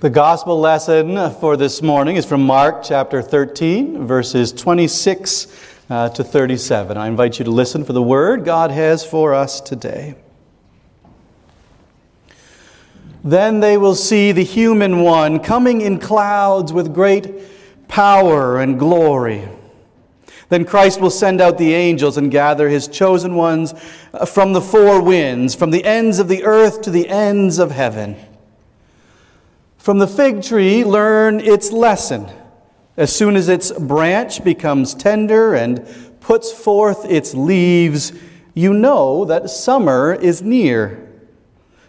The gospel lesson for this morning is from Mark chapter 13, verses 26 uh, to 37. I invite you to listen for the word God has for us today. Then they will see the human one coming in clouds with great power and glory. Then Christ will send out the angels and gather his chosen ones from the four winds, from the ends of the earth to the ends of heaven. From the fig tree, learn its lesson. As soon as its branch becomes tender and puts forth its leaves, you know that summer is near.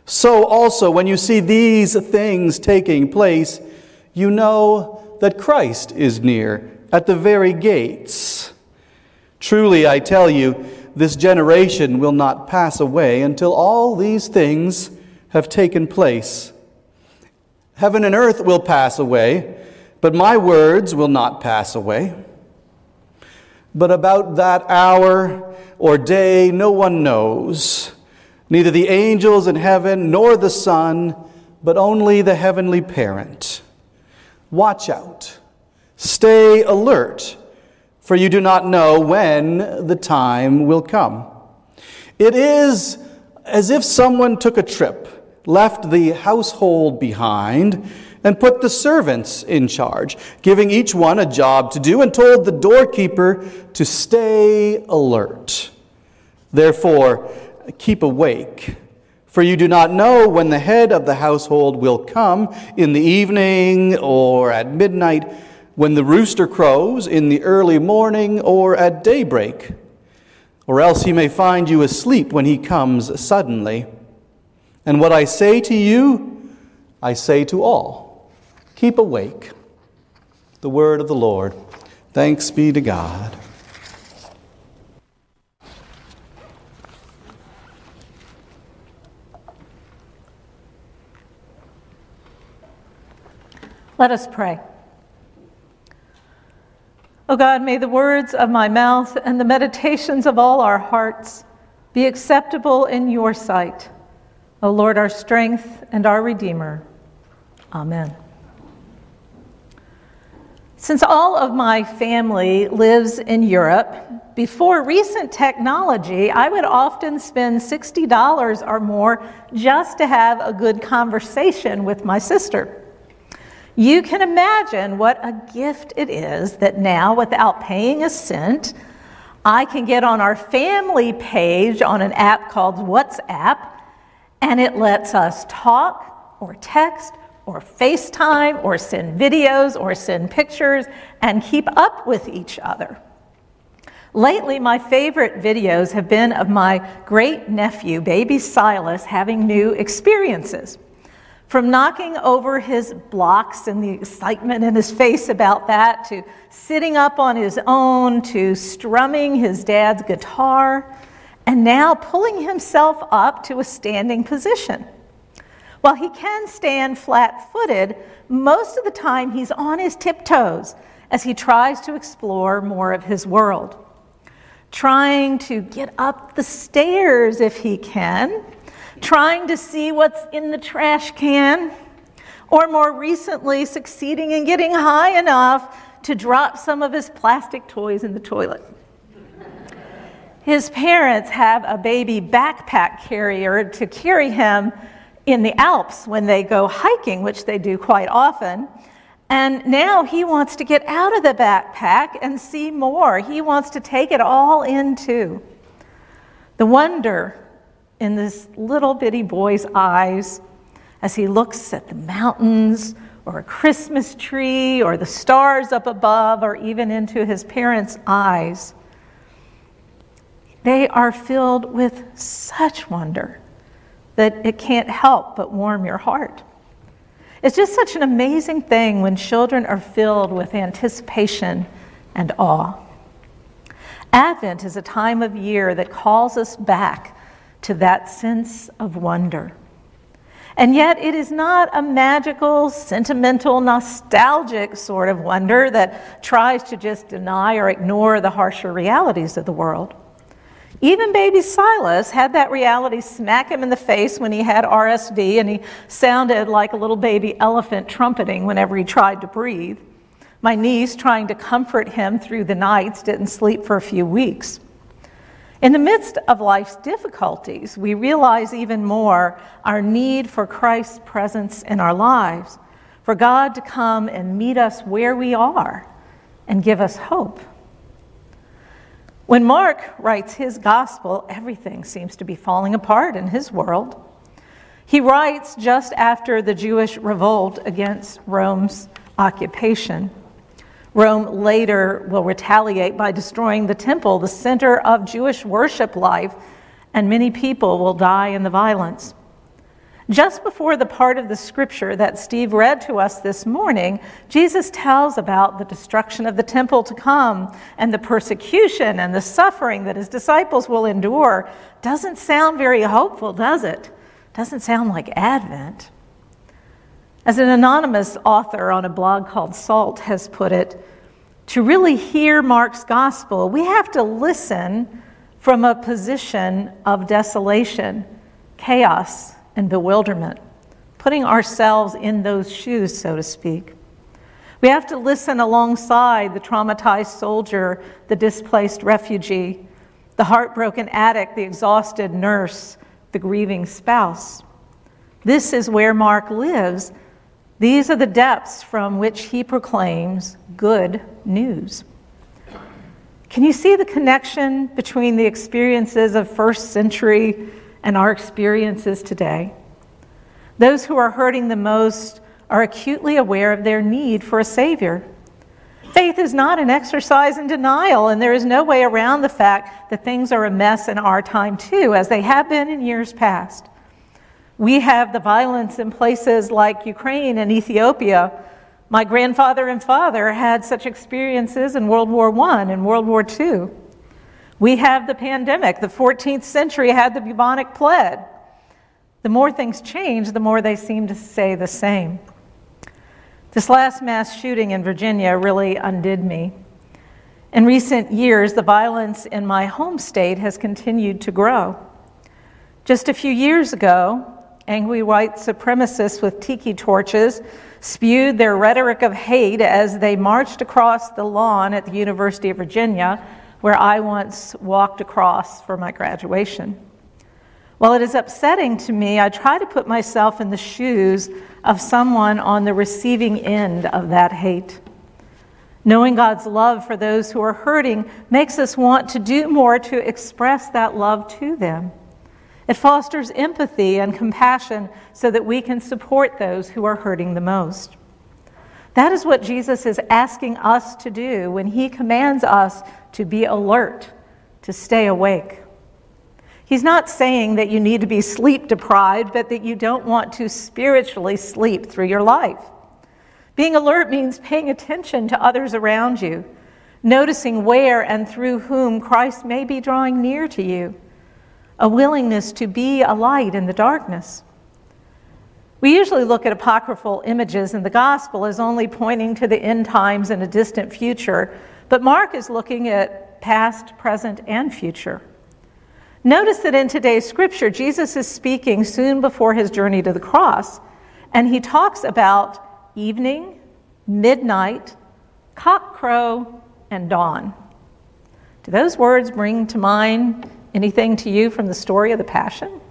So also, when you see these things taking place, you know that Christ is near at the very gates. Truly, I tell you, this generation will not pass away until all these things have taken place. Heaven and earth will pass away, but my words will not pass away. But about that hour or day, no one knows, neither the angels in heaven nor the Son, but only the heavenly parent. Watch out, stay alert for you do not know when the time will come. It is as if someone took a trip, left the household behind, and put the servants in charge, giving each one a job to do, and told the doorkeeper to stay alert. Therefore, keep awake, for you do not know when the head of the household will come in the evening or at midnight when the rooster crows in the early morning or at daybreak, or else he may find you asleep when he comes suddenly. And what I say to you, I say to all keep awake. The word of the Lord. Thanks be to God. Let us pray. O God, may the words of my mouth and the meditations of all our hearts be acceptable in your sight. O Lord, our strength and our Redeemer. Amen. Since all of my family lives in Europe, before recent technology, I would often spend $60 or more just to have a good conversation with my sister. You can imagine what a gift it is that now, without paying a cent, I can get on our family page on an app called WhatsApp, and it lets us talk or text or FaceTime or send videos or send pictures and keep up with each other. Lately, my favorite videos have been of my great nephew, baby Silas, having new experiences. From knocking over his blocks and the excitement in his face about that, to sitting up on his own, to strumming his dad's guitar, and now pulling himself up to a standing position. While he can stand flat footed, most of the time he's on his tiptoes as he tries to explore more of his world. Trying to get up the stairs if he can, trying to see what's in the trash can, or more recently, succeeding in getting high enough to drop some of his plastic toys in the toilet. His parents have a baby backpack carrier to carry him in the Alps when they go hiking, which they do quite often. And now he wants to get out of the backpack and see more. He wants to take it all in too. The wonder in this little bitty boy's eyes as he looks at the mountains or a Christmas tree or the stars up above or even into his parents' eyes. They are filled with such wonder that it can't help but warm your heart. It's just such an amazing thing when children are filled with anticipation and awe. Advent is a time of year that calls us back to that sense of wonder. And yet, it is not a magical, sentimental, nostalgic sort of wonder that tries to just deny or ignore the harsher realities of the world. Even baby Silas had that reality smack him in the face when he had RSV and he sounded like a little baby elephant trumpeting whenever he tried to breathe. My niece, trying to comfort him through the nights, didn't sleep for a few weeks. In the midst of life's difficulties, we realize even more our need for Christ's presence in our lives, for God to come and meet us where we are and give us hope. When Mark writes his gospel, everything seems to be falling apart in his world. He writes just after the Jewish revolt against Rome's occupation. Rome later will retaliate by destroying the temple, the center of Jewish worship life, and many people will die in the violence. Just before the part of the scripture that Steve read to us this morning, Jesus tells about the destruction of the temple to come and the persecution and the suffering that his disciples will endure. Doesn't sound very hopeful, does it? Doesn't sound like Advent. As an anonymous author on a blog called Salt has put it, to really hear Mark's gospel, we have to listen from a position of desolation, chaos, and bewilderment, putting ourselves in those shoes, so to speak. We have to listen alongside the traumatized soldier, the displaced refugee, the heartbroken addict, the exhausted nurse, the grieving spouse. This is where Mark lives. These are the depths from which he proclaims good news. Can you see the connection between the experiences of first century and our experiences today. Those who are hurting the most are acutely aware of their need for a Savior. Faith is not an exercise in denial, and there is no way around the fact that things are a mess in our time too, as they have been in years past. We have the violence in places like Ukraine and Ethiopia. My grandfather and father had such experiences in World War I and World War II. We have the pandemic. The 14th century had the bubonic plague. The more things change, the more they seem to say the same. This last mass shooting in Virginia really undid me. In recent years, the violence in my home state has continued to grow. Just a few years ago, angry white supremacists with tiki torches spewed their rhetoric of hate as they marched across the lawn at the University of Virginia where I once walked across for my graduation. While it is upsetting to me, I try to put myself in the shoes of someone on the receiving end of that hate. Knowing God's love for those who are hurting makes us want to do more to express that love to them. It fosters empathy and compassion so that we can support those who are hurting the most. That is what Jesus is asking us to do when he commands us to be alert, to stay awake. He's not saying that you need to be sleep deprived, but that you don't want to spiritually sleep through your life. Being alert means paying attention to others around you, noticing where and through whom Christ may be drawing near to you, a willingness to be a light in the darkness. We usually look at apocryphal images in the gospel as only pointing to the end times and a distant future, but Mark is looking at past, present, and future. Notice that in today's scripture, Jesus is speaking soon before his journey to the cross, and he talks about evening, midnight, cockcrow, and dawn. Do those words bring to mind anything to you from the story of the Passion?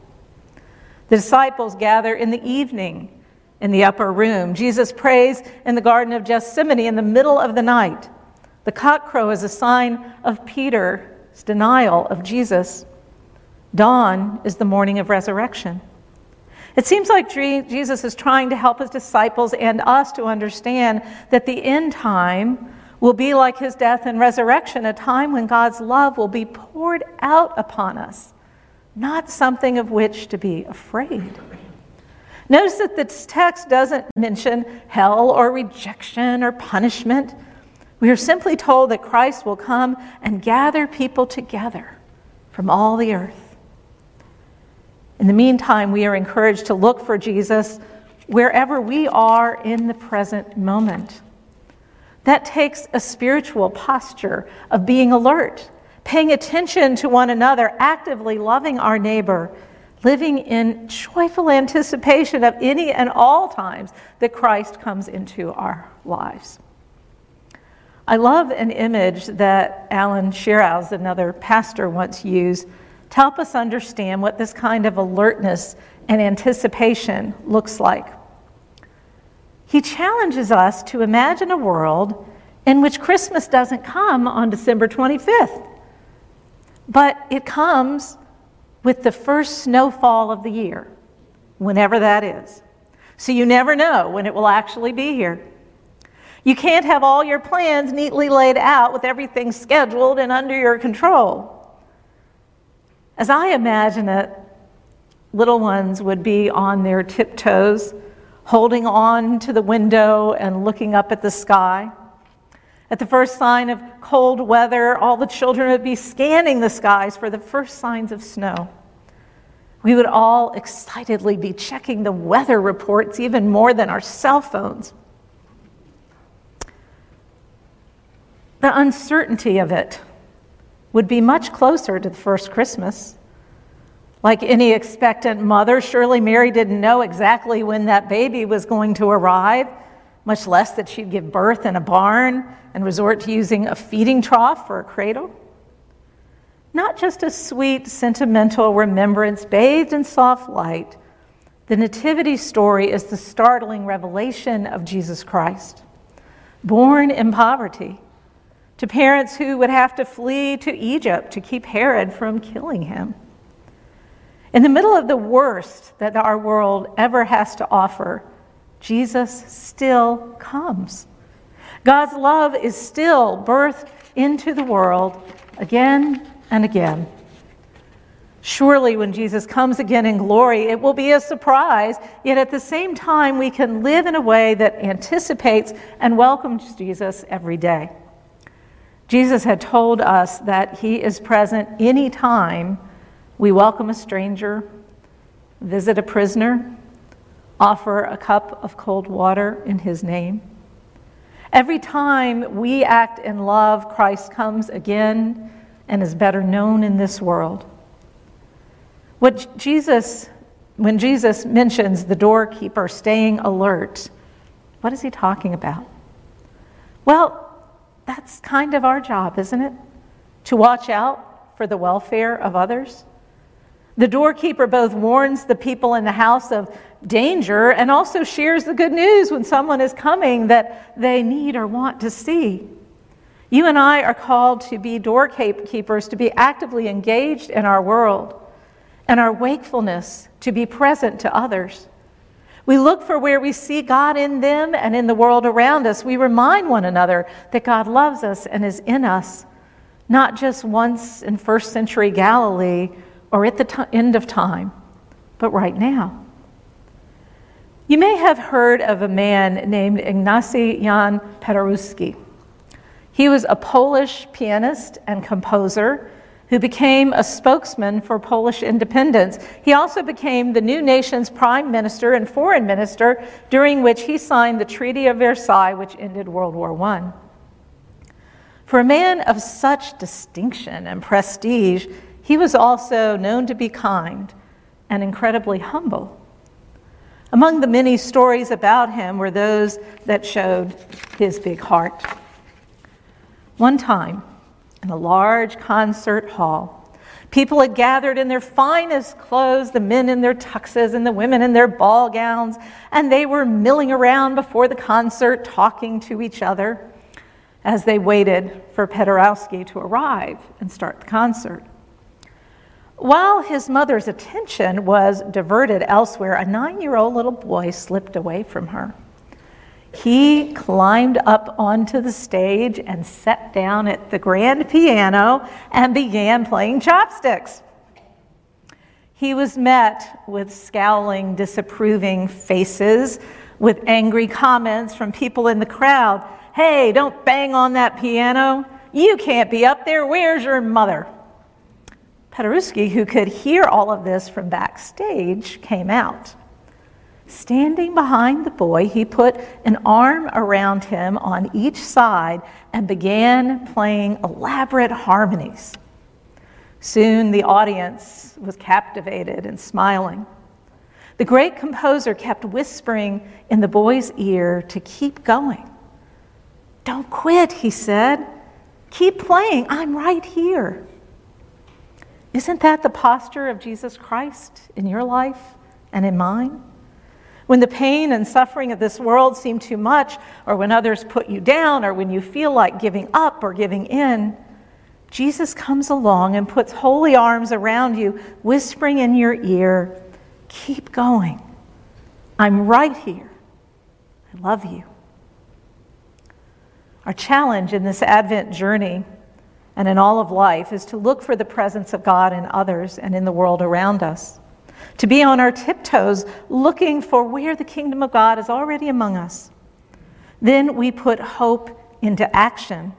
The disciples gather in the evening in the upper room. Jesus prays in the Garden of Gethsemane in the middle of the night. The cockcrow is a sign of Peter's denial of Jesus. Dawn is the morning of resurrection. It seems like Jesus is trying to help his disciples and us to understand that the end time will be like his death and resurrection, a time when God's love will be poured out upon us not something of which to be afraid. Notice that this text doesn't mention hell or rejection or punishment. We are simply told that Christ will come and gather people together from all the earth. In the meantime, we are encouraged to look for Jesus wherever we are in the present moment. That takes a spiritual posture of being alert paying attention to one another, actively loving our neighbor, living in joyful anticipation of any and all times that Christ comes into our lives. I love an image that Alan Sherouse, another pastor, once used to help us understand what this kind of alertness and anticipation looks like. He challenges us to imagine a world in which Christmas doesn't come on December 25th, but it comes with the first snowfall of the year, whenever that is. So you never know when it will actually be here. You can't have all your plans neatly laid out with everything scheduled and under your control. As I imagine it, little ones would be on their tiptoes, holding on to the window and looking up at the sky. At the first sign of cold weather, all the children would be scanning the skies for the first signs of snow. We would all excitedly be checking the weather reports even more than our cell phones. The uncertainty of it would be much closer to the first Christmas. Like any expectant mother, surely Mary didn't know exactly when that baby was going to arrive, much less that she'd give birth in a barn and resort to using a feeding trough for a cradle. Not just a sweet, sentimental remembrance bathed in soft light, the Nativity story is the startling revelation of Jesus Christ, born in poverty to parents who would have to flee to Egypt to keep Herod from killing him. In the middle of the worst that our world ever has to offer, Jesus still comes. God's love is still birthed into the world again and again. Surely, when Jesus comes again in glory, it will be a surprise, yet at the same time, we can live in a way that anticipates and welcomes Jesus every day. Jesus had told us that he is present anytime we welcome a stranger, visit a prisoner, offer a cup of cold water in his name. Every time we act in love, Christ comes again and is better known in this world. What Jesus, when Jesus mentions the doorkeeper staying alert, what is he talking about? Well, that's kind of our job, isn't it? To watch out for the welfare of others. The doorkeeper both warns the people in the house of danger and also shares the good news when someone is coming that they need or want to see. You and I are called to be doorkeepers, to be actively engaged in our world, and our wakefulness to be present to others. We look for where we see God in them and in the world around us. We remind one another that God loves us and is in us, not just once in first century Galilee or at the t- end of time, but right now. You may have heard of a man named Ignacy Jan Paderewski. He was a Polish pianist and composer who became a spokesman for Polish independence. He also became the new nation's prime minister and foreign minister, during which he signed the Treaty of Versailles, which ended World War I. For a man of such distinction and prestige, he was also known to be kind and incredibly humble. Among the many stories about him were those that showed his big heart. One time, in a large concert hall. People had gathered in their finest clothes, the men in their tuxes and the women in their ball gowns, and they were milling around before the concert, talking to each other as they waited for Paderewski to arrive and start the concert. While his mother's attention was diverted elsewhere, a nine year old little boy slipped away from her. He climbed up onto the stage and sat down at the grand piano and began playing chopsticks. He was met with scowling, disapproving faces, with angry comments from people in the crowd. Hey, don't bang on that piano. You can't be up there. Where's your mother? Paderewski, who could hear all of this from backstage, came out. Standing behind the boy, he put an arm around him on each side and began playing elaborate harmonies. Soon the audience was captivated and smiling. The great composer kept whispering in the boy's ear to keep going. Don't quit, he said. Keep playing. I'm right here. Isn't that the posture of Jesus Christ in your life and in mine? When the pain and suffering of this world seem too much, or when others put you down, or when you feel like giving up or giving in, Jesus comes along and puts holy arms around you, whispering in your ear, Keep going. I'm right here. I love you. Our challenge in this Advent journey and in all of life is to look for the presence of God in others and in the world around us. To be on our tiptoes, looking for where the kingdom of God is already among us. Then we put hope into action,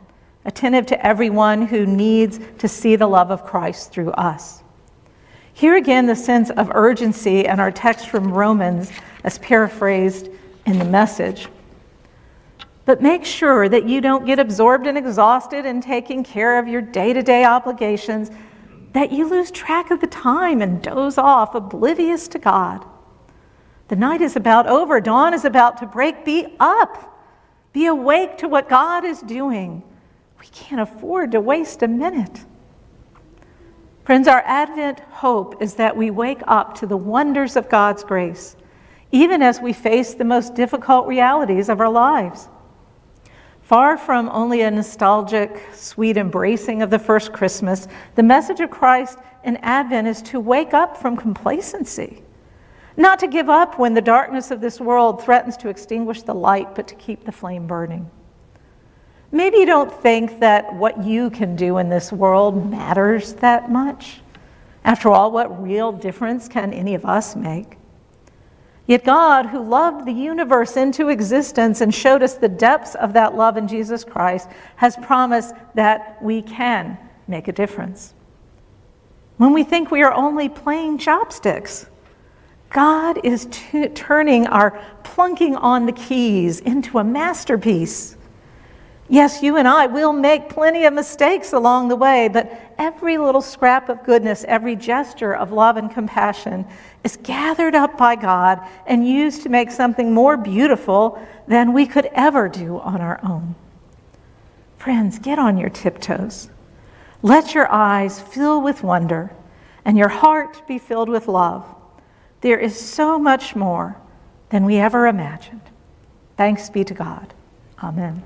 attentive to everyone who needs to see the love of Christ through us. Here again, the sense of urgency and our text from Romans, as paraphrased in the message. But make sure that you don't get absorbed and exhausted in taking care of your day to day obligations, that you lose track of the time and doze off, oblivious to God. The night is about over, dawn is about to break. Be up, be awake to what God is doing. We can't afford to waste a minute. Friends, our Advent hope is that we wake up to the wonders of God's grace, even as we face the most difficult realities of our lives. Far from only a nostalgic, sweet embracing of the first Christmas, the message of Christ in Advent is to wake up from complacency. Not to give up when the darkness of this world threatens to extinguish the light, but to keep the flame burning. Maybe you don't think that what you can do in this world matters that much. After all, what real difference can any of us make? Yet God, who loved the universe into existence and showed us the depths of that love in Jesus Christ, has promised that we can make a difference. When we think we are only playing chopsticks, God is t- turning our plunking on the keys into a masterpiece. Yes, you and I will make plenty of mistakes along the way, but every little scrap of goodness, every gesture of love and compassion is gathered up by God and used to make something more beautiful than we could ever do on our own. Friends, get on your tiptoes. Let your eyes fill with wonder and your heart be filled with love. There is so much more than we ever imagined. Thanks be to God. Amen.